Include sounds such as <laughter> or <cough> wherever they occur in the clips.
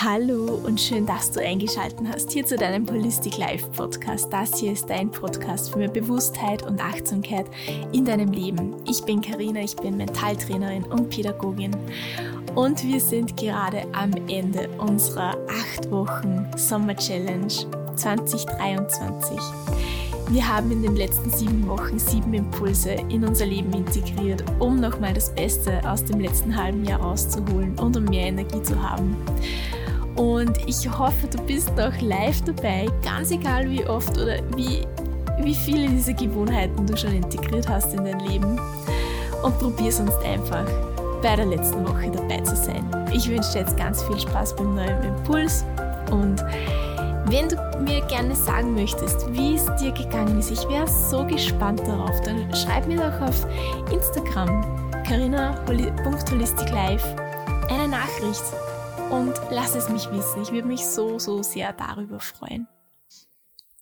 Hallo und schön, dass du eingeschaltet hast hier zu deinem Holistic Life Podcast. Das hier ist dein Podcast für mehr Bewusstheit und Achtsamkeit in deinem Leben. Ich bin Karina, ich bin Mentaltrainerin und Pädagogin und wir sind gerade am Ende unserer 8 Wochen Sommer Challenge 2023. Wir haben in den letzten sieben Wochen sieben Impulse in unser Leben integriert, um nochmal das Beste aus dem letzten halben Jahr rauszuholen und um mehr Energie zu haben. Und ich hoffe, du bist noch live dabei, ganz egal wie oft oder wie, wie viele dieser Gewohnheiten du schon integriert hast in dein Leben. Und probier sonst einfach bei der letzten Woche dabei zu sein. Ich wünsche dir jetzt ganz viel Spaß beim neuen Impuls und wenn du mir gerne sagen möchtest, wie es dir gegangen ist, ich wäre so gespannt darauf, dann schreib mir doch auf Instagram carina.holisticlife eine Nachricht und lass es mich wissen. Ich würde mich so, so sehr darüber freuen.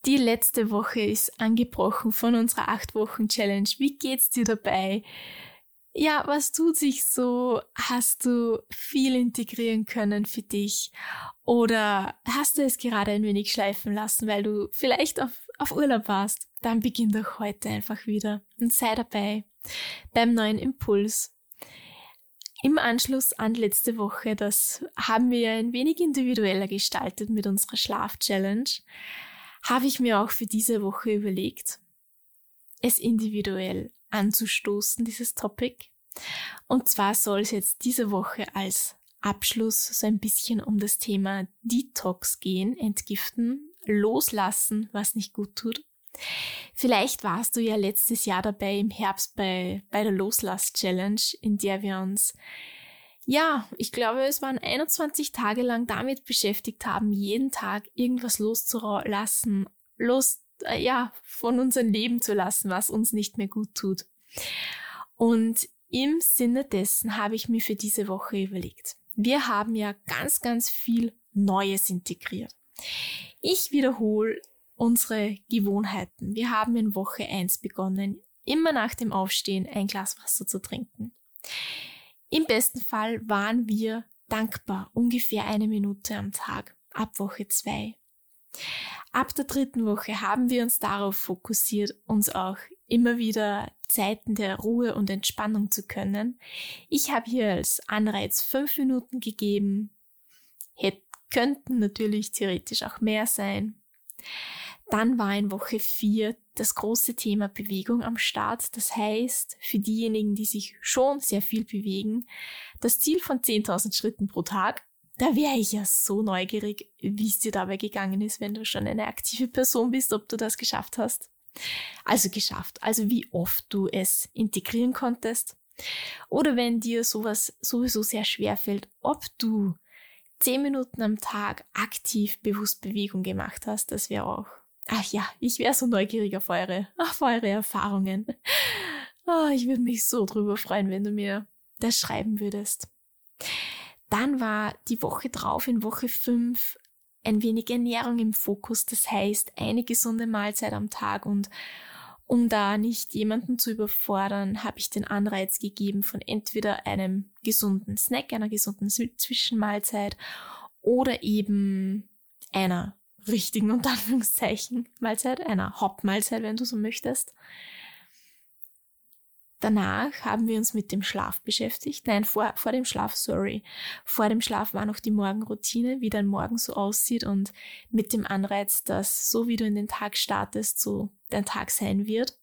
Die letzte Woche ist angebrochen von unserer 8-Wochen-Challenge. Wie geht's dir dabei? Ja, was tut sich so? Hast du viel integrieren können für dich? Oder hast du es gerade ein wenig schleifen lassen, weil du vielleicht auf, auf Urlaub warst? Dann beginn doch heute einfach wieder und sei dabei beim neuen Impuls. Im Anschluss an letzte Woche, das haben wir ein wenig individueller gestaltet mit unserer Schlaf-Challenge, habe ich mir auch für diese Woche überlegt, es individuell anzustoßen, dieses Topic. Und zwar soll es jetzt diese Woche als Abschluss so ein bisschen um das Thema Detox gehen, entgiften, loslassen, was nicht gut tut. Vielleicht warst du ja letztes Jahr dabei im Herbst bei, bei der Loslass-Challenge, in der wir uns, ja, ich glaube, es waren 21 Tage lang damit beschäftigt haben, jeden Tag irgendwas loszulassen, los, äh, ja, von unserem Leben zu lassen, was uns nicht mehr gut tut. Und im Sinne dessen habe ich mir für diese Woche überlegt. Wir haben ja ganz, ganz viel Neues integriert. Ich wiederhole unsere Gewohnheiten. Wir haben in Woche 1 begonnen, immer nach dem Aufstehen ein Glas Wasser zu trinken. Im besten Fall waren wir dankbar, ungefähr eine Minute am Tag, ab Woche 2. Ab der dritten Woche haben wir uns darauf fokussiert, uns auch immer wieder Zeiten der Ruhe und Entspannung zu können. Ich habe hier als Anreiz fünf Minuten gegeben. Hätt, könnten natürlich theoretisch auch mehr sein. Dann war in Woche vier das große Thema Bewegung am Start. Das heißt, für diejenigen, die sich schon sehr viel bewegen, das Ziel von 10.000 Schritten pro Tag da wäre ich ja so neugierig, wie es dir dabei gegangen ist, wenn du schon eine aktive Person bist, ob du das geschafft hast. Also geschafft, also wie oft du es integrieren konntest. Oder wenn dir sowas sowieso sehr schwer fällt, ob du zehn Minuten am Tag aktiv bewusst Bewegung gemacht hast, das wäre auch. Ach ja, ich wäre so neugierig auf eure, auf eure Erfahrungen. Oh, ich würde mich so drüber freuen, wenn du mir das schreiben würdest. Dann war die Woche drauf, in Woche 5, ein wenig Ernährung im Fokus. Das heißt, eine gesunde Mahlzeit am Tag und um da nicht jemanden zu überfordern, habe ich den Anreiz gegeben von entweder einem gesunden Snack, einer gesunden Zwischenmahlzeit oder eben einer richtigen unter Anführungszeichen Mahlzeit, einer Hauptmahlzeit, wenn du so möchtest. Danach haben wir uns mit dem Schlaf beschäftigt. Nein, vor, vor dem Schlaf, sorry. Vor dem Schlaf war noch die Morgenroutine, wie dein Morgen so aussieht und mit dem Anreiz, dass so wie du in den Tag startest, so dein Tag sein wird.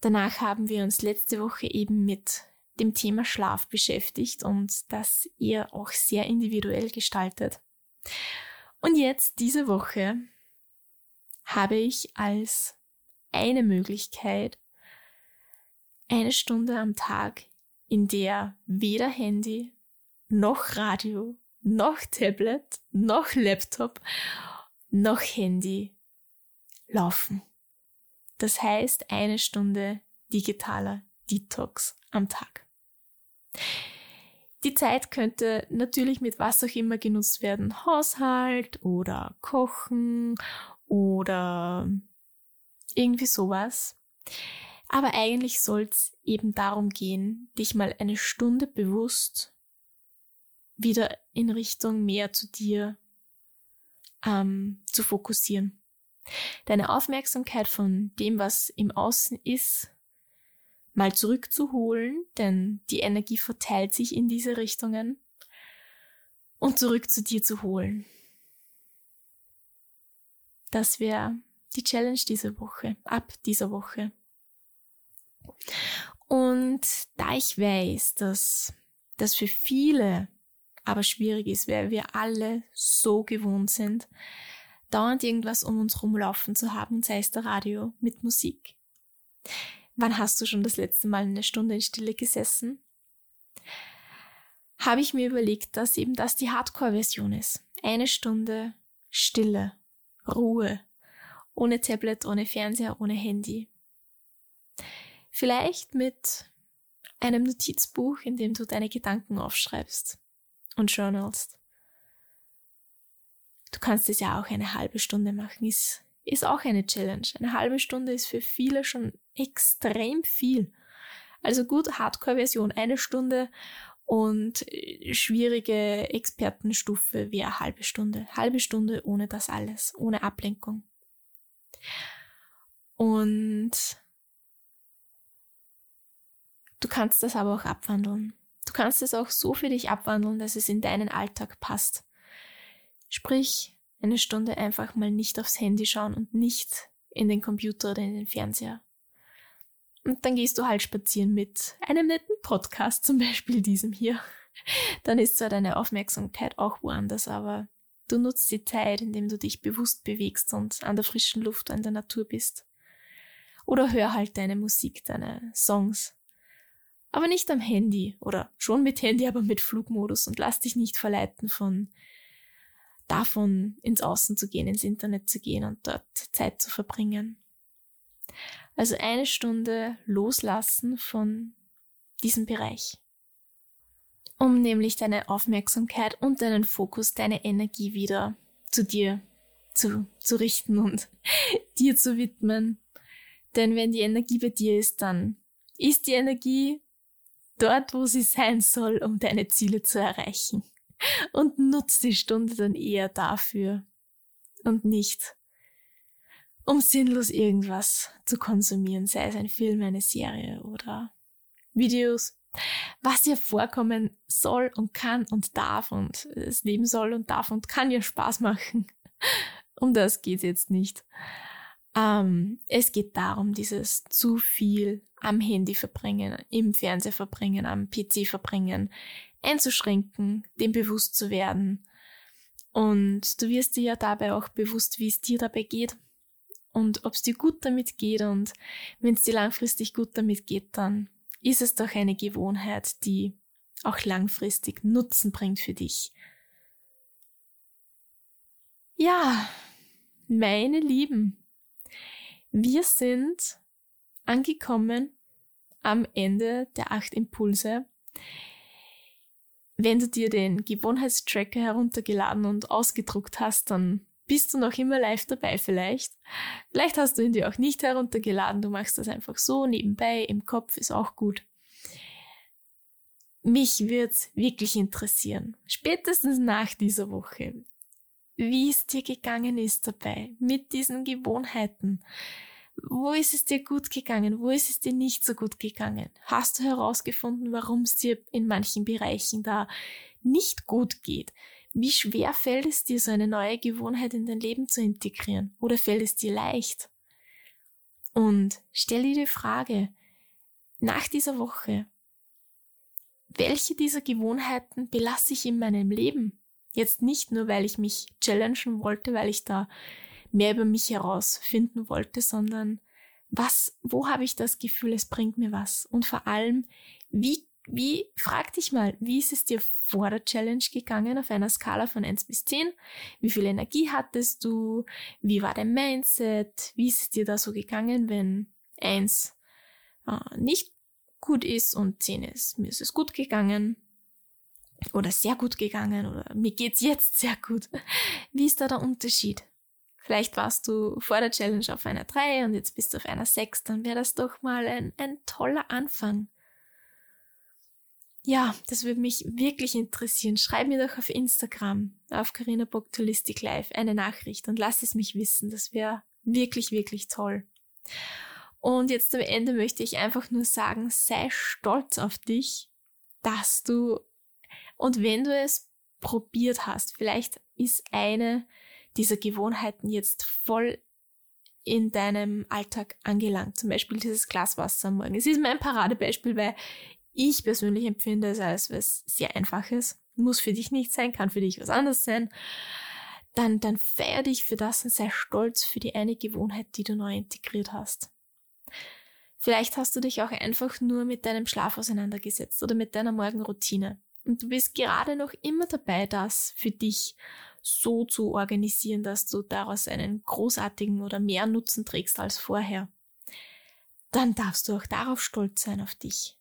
Danach haben wir uns letzte Woche eben mit dem Thema Schlaf beschäftigt und das eher auch sehr individuell gestaltet. Und jetzt diese Woche habe ich als eine Möglichkeit eine Stunde am Tag, in der weder Handy, noch Radio, noch Tablet, noch Laptop, noch Handy laufen. Das heißt eine Stunde digitaler Detox am Tag. Die Zeit könnte natürlich mit was auch immer genutzt werden. Haushalt oder Kochen oder irgendwie sowas. Aber eigentlich soll es eben darum gehen, dich mal eine Stunde bewusst wieder in Richtung mehr zu dir ähm, zu fokussieren. Deine Aufmerksamkeit von dem, was im Außen ist, mal zurückzuholen, denn die Energie verteilt sich in diese Richtungen und zurück zu dir zu holen. Das wäre die Challenge diese Woche, ab dieser Woche. Und da ich weiß, dass das für viele aber schwierig ist, weil wir alle so gewohnt sind, dauernd irgendwas um uns rumlaufen zu haben, sei es der Radio mit Musik. Wann hast du schon das letzte Mal eine Stunde in Stille gesessen? Habe ich mir überlegt, dass eben das die Hardcore-Version ist. Eine Stunde Stille, Ruhe, ohne Tablet, ohne Fernseher, ohne Handy. Vielleicht mit einem Notizbuch, in dem du deine Gedanken aufschreibst und journalst. Du kannst es ja auch eine halbe Stunde machen, ist, ist auch eine Challenge. Eine halbe Stunde ist für viele schon extrem viel. Also gut, Hardcore-Version eine Stunde und äh, schwierige Expertenstufe wäre halbe Stunde. Halbe Stunde ohne das alles, ohne Ablenkung. Und du kannst das aber auch abwandeln. Du kannst es auch so für dich abwandeln, dass es in deinen Alltag passt. Sprich, eine Stunde einfach mal nicht aufs Handy schauen und nicht in den Computer oder in den Fernseher. Und dann gehst du halt spazieren mit einem netten Podcast, zum Beispiel diesem hier. Dann ist zwar deine Aufmerksamkeit auch woanders, aber du nutzt die Zeit, indem du dich bewusst bewegst und an der frischen Luft, an der Natur bist. Oder hör halt deine Musik, deine Songs aber nicht am Handy oder schon mit Handy, aber mit Flugmodus und lass dich nicht verleiten von davon ins Außen zu gehen, ins Internet zu gehen und dort Zeit zu verbringen. Also eine Stunde loslassen von diesem Bereich. Um nämlich deine Aufmerksamkeit und deinen Fokus, deine Energie wieder zu dir zu, zu richten und <laughs> dir zu widmen. Denn wenn die Energie bei dir ist, dann ist die Energie dort, wo sie sein soll, um deine Ziele zu erreichen. <laughs> Und nutz die Stunde dann eher dafür und nicht, um sinnlos irgendwas zu konsumieren, sei es ein Film, eine Serie oder Videos, was ja vorkommen soll und kann und darf und es leben soll und darf und kann ja Spaß machen. <laughs> Um das geht jetzt nicht. Ähm, es geht darum, dieses zu viel am Handy verbringen, im Fernseher verbringen, am PC verbringen, einzuschränken, dem bewusst zu werden. Und du wirst dir ja dabei auch bewusst, wie es dir dabei geht und ob es dir gut damit geht. Und wenn es dir langfristig gut damit geht, dann ist es doch eine Gewohnheit, die auch langfristig Nutzen bringt für dich. Ja, meine Lieben, wir sind angekommen am Ende der acht Impulse. Wenn du dir den Gewohnheitstracker heruntergeladen und ausgedruckt hast, dann bist du noch immer live dabei vielleicht. Vielleicht hast du ihn dir auch nicht heruntergeladen, du machst das einfach so nebenbei, im Kopf ist auch gut. Mich wird's wirklich interessieren, spätestens nach dieser Woche, wie es dir gegangen ist dabei, mit diesen Gewohnheiten. Wo ist es dir gut gegangen? Wo ist es dir nicht so gut gegangen? Hast du herausgefunden, warum es dir in manchen Bereichen da nicht gut geht? Wie schwer fällt es dir, so eine neue Gewohnheit in dein Leben zu integrieren? Oder fällt es dir leicht? Und stell dir die Frage, nach dieser Woche, welche dieser Gewohnheiten belasse ich in meinem Leben? Jetzt nicht nur, weil ich mich challengen wollte, weil ich da mehr über mich herausfinden wollte, sondern was, wo habe ich das Gefühl, es bringt mir was? Und vor allem, wie, wie, frag dich mal, wie ist es dir vor der Challenge gegangen auf einer Skala von 1 bis 10? Wie viel Energie hattest du? Wie war dein Mindset? Wie ist es dir da so gegangen, wenn 1 äh, nicht gut ist und 10 ist? Mir ist es gut gegangen oder sehr gut gegangen oder mir geht's jetzt sehr gut. Wie ist da der Unterschied? Vielleicht warst du vor der Challenge auf einer 3 und jetzt bist du auf einer 6, dann wäre das doch mal ein, ein toller Anfang. ja, das würde mich wirklich interessieren. Schreib mir doch auf Instagram, auf Carina Bock Holistic Life, eine Nachricht und lass es mich wissen. Das wäre wirklich, wirklich toll. Und jetzt am Ende möchte ich einfach nur sagen, sei stolz auf dich, dass du, und wenn du es probiert hast, vielleicht ist eine dieser Gewohnheiten jetzt voll in deinem Alltag angelangt. Zum Beispiel dieses Glas Wasser am Morgen. Es ist mein Paradebeispiel, weil ich persönlich empfinde es als was sehr Einfaches. Muss für dich nicht sein, kann für dich was anderes sein. Dann, dann feier dich für das und sei stolz für die eine Gewohnheit, die du neu integriert hast. Vielleicht hast du dich auch einfach nur mit deinem Schlaf auseinandergesetzt oder mit deiner Morgenroutine. Und du bist gerade noch immer dabei, das für dich so zu organisieren, dass du daraus einen großartigen oder mehr Nutzen trägst als vorher. Dann darfst du auch darauf stolz sein auf dich.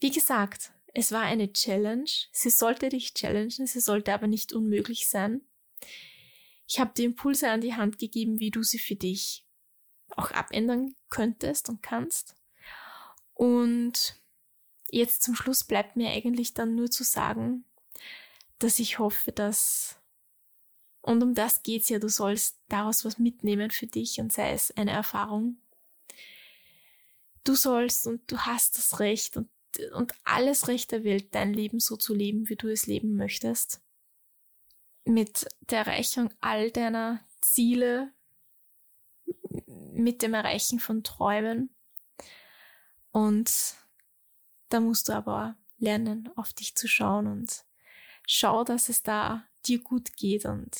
Wie gesagt, es war eine Challenge. Sie sollte dich challengen, sie sollte aber nicht unmöglich sein. Ich habe dir Impulse an die Hand gegeben, wie du sie für dich auch abändern könntest und kannst. Und jetzt zum Schluss bleibt mir eigentlich dann nur zu sagen, dass ich hoffe, dass, und um das geht's ja, du sollst daraus was mitnehmen für dich und sei es eine Erfahrung. Du sollst und du hast das Recht und und alles Recht der Welt, dein Leben so zu leben, wie du es leben möchtest. Mit der Erreichung all deiner Ziele, mit dem Erreichen von Träumen. Und da musst du aber lernen, auf dich zu schauen und schau, dass es da dir gut geht. Und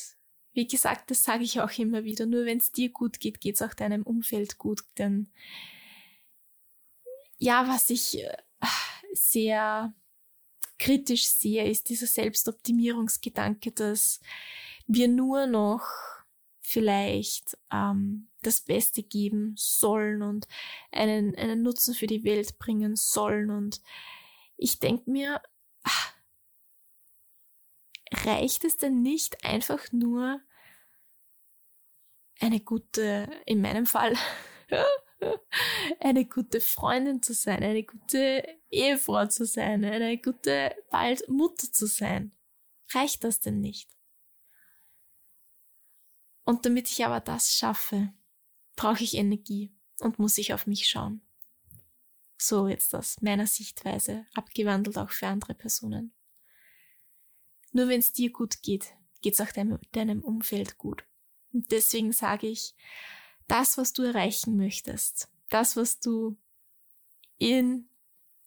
wie gesagt, das sage ich auch immer wieder, nur wenn es dir gut geht, geht es auch deinem Umfeld gut. Denn ja, was ich äh, sehr kritisch sehe, ist dieser Selbstoptimierungsgedanke, dass wir nur noch vielleicht ähm, das Beste geben sollen und einen, einen Nutzen für die Welt bringen sollen. Und ich denke mir, ach, reicht es denn nicht einfach nur eine gute, in meinem Fall, <laughs> eine gute Freundin zu sein, eine gute Ehefrau zu sein, eine gute bald Mutter zu sein. Reicht das denn nicht? Und damit ich aber das schaffe, brauche ich Energie und muss ich auf mich schauen. So jetzt aus meiner Sichtweise, abgewandelt auch für andere Personen. Nur wenn es dir gut geht, geht es auch deinem, deinem Umfeld gut. Und deswegen sage ich, das, was du erreichen möchtest, das, was du in,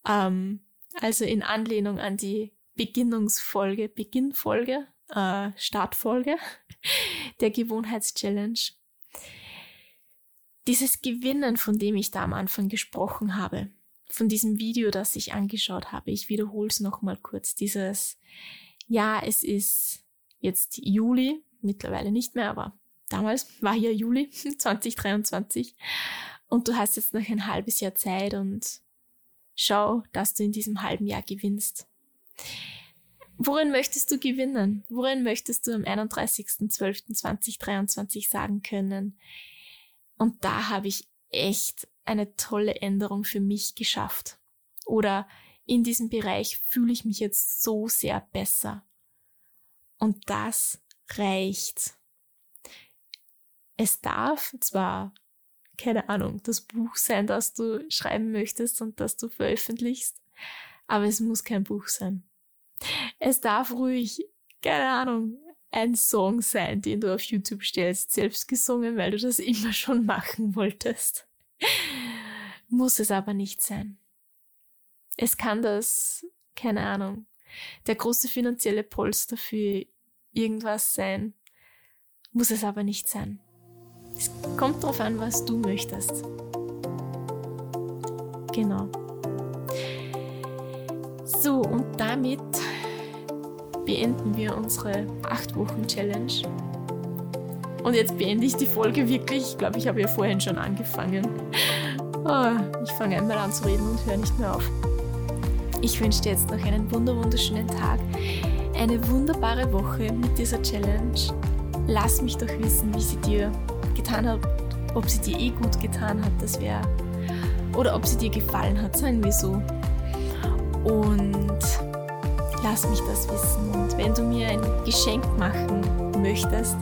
ähm, also in Anlehnung an die Beginnungsfolge, Beginnfolge, äh, Startfolge <laughs> der Gewohnheitschallenge, dieses Gewinnen, von dem ich da am Anfang gesprochen habe, von diesem Video, das ich angeschaut habe, ich wiederhole es nochmal kurz, dieses, ja, es ist jetzt Juli, mittlerweile nicht mehr, aber damals war ja Juli <laughs> 2023 und du hast jetzt noch ein halbes Jahr Zeit und schau, dass du in diesem halben Jahr gewinnst. Worin möchtest du gewinnen? Worin möchtest du am 31.12.2023 sagen können? Und da habe ich echt eine tolle Änderung für mich geschafft. Oder in diesem Bereich fühle ich mich jetzt so sehr besser. Und das reicht. Es darf zwar, keine Ahnung, das Buch sein, das du schreiben möchtest und das du veröffentlichst, aber es muss kein Buch sein. Es darf ruhig, keine Ahnung, ein Song sein, den du auf YouTube stellst, selbst gesungen, weil du das <laughs> immer schon machen wolltest. Muss es aber nicht sein. Es kann das, keine Ahnung, der große finanzielle Polster für irgendwas sein. Muss es aber nicht sein. Es kommt darauf an, was du möchtest. Genau. So, und damit beenden wir unsere 8-Wochen-Challenge. Und jetzt beende ich die Folge wirklich. Ich glaube, ich habe ja vorhin schon angefangen. Oh, ich fange einmal an zu reden und höre nicht mehr auf. Ich wünsche dir jetzt noch einen wunderschönen Tag, eine wunderbare Woche mit dieser Challenge. Lass mich doch wissen, wie sie dir getan hat, ob sie dir eh gut getan hat, das wäre. Oder ob sie dir gefallen hat, sagen wir so. Und lass mich das wissen. Und wenn du mir ein Geschenk machen möchtest,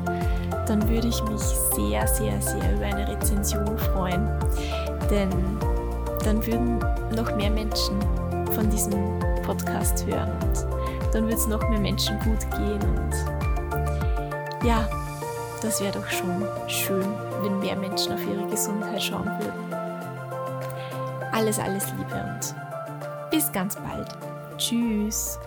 dann würde ich mich sehr, sehr, sehr über eine Rezension freuen. Denn dann würden noch mehr Menschen von diesem Podcast hören und dann wird es noch mehr Menschen gut gehen und ja, das wäre doch schon schön, wenn mehr Menschen auf ihre Gesundheit schauen würden. Alles, alles Liebe und bis ganz bald. Tschüss.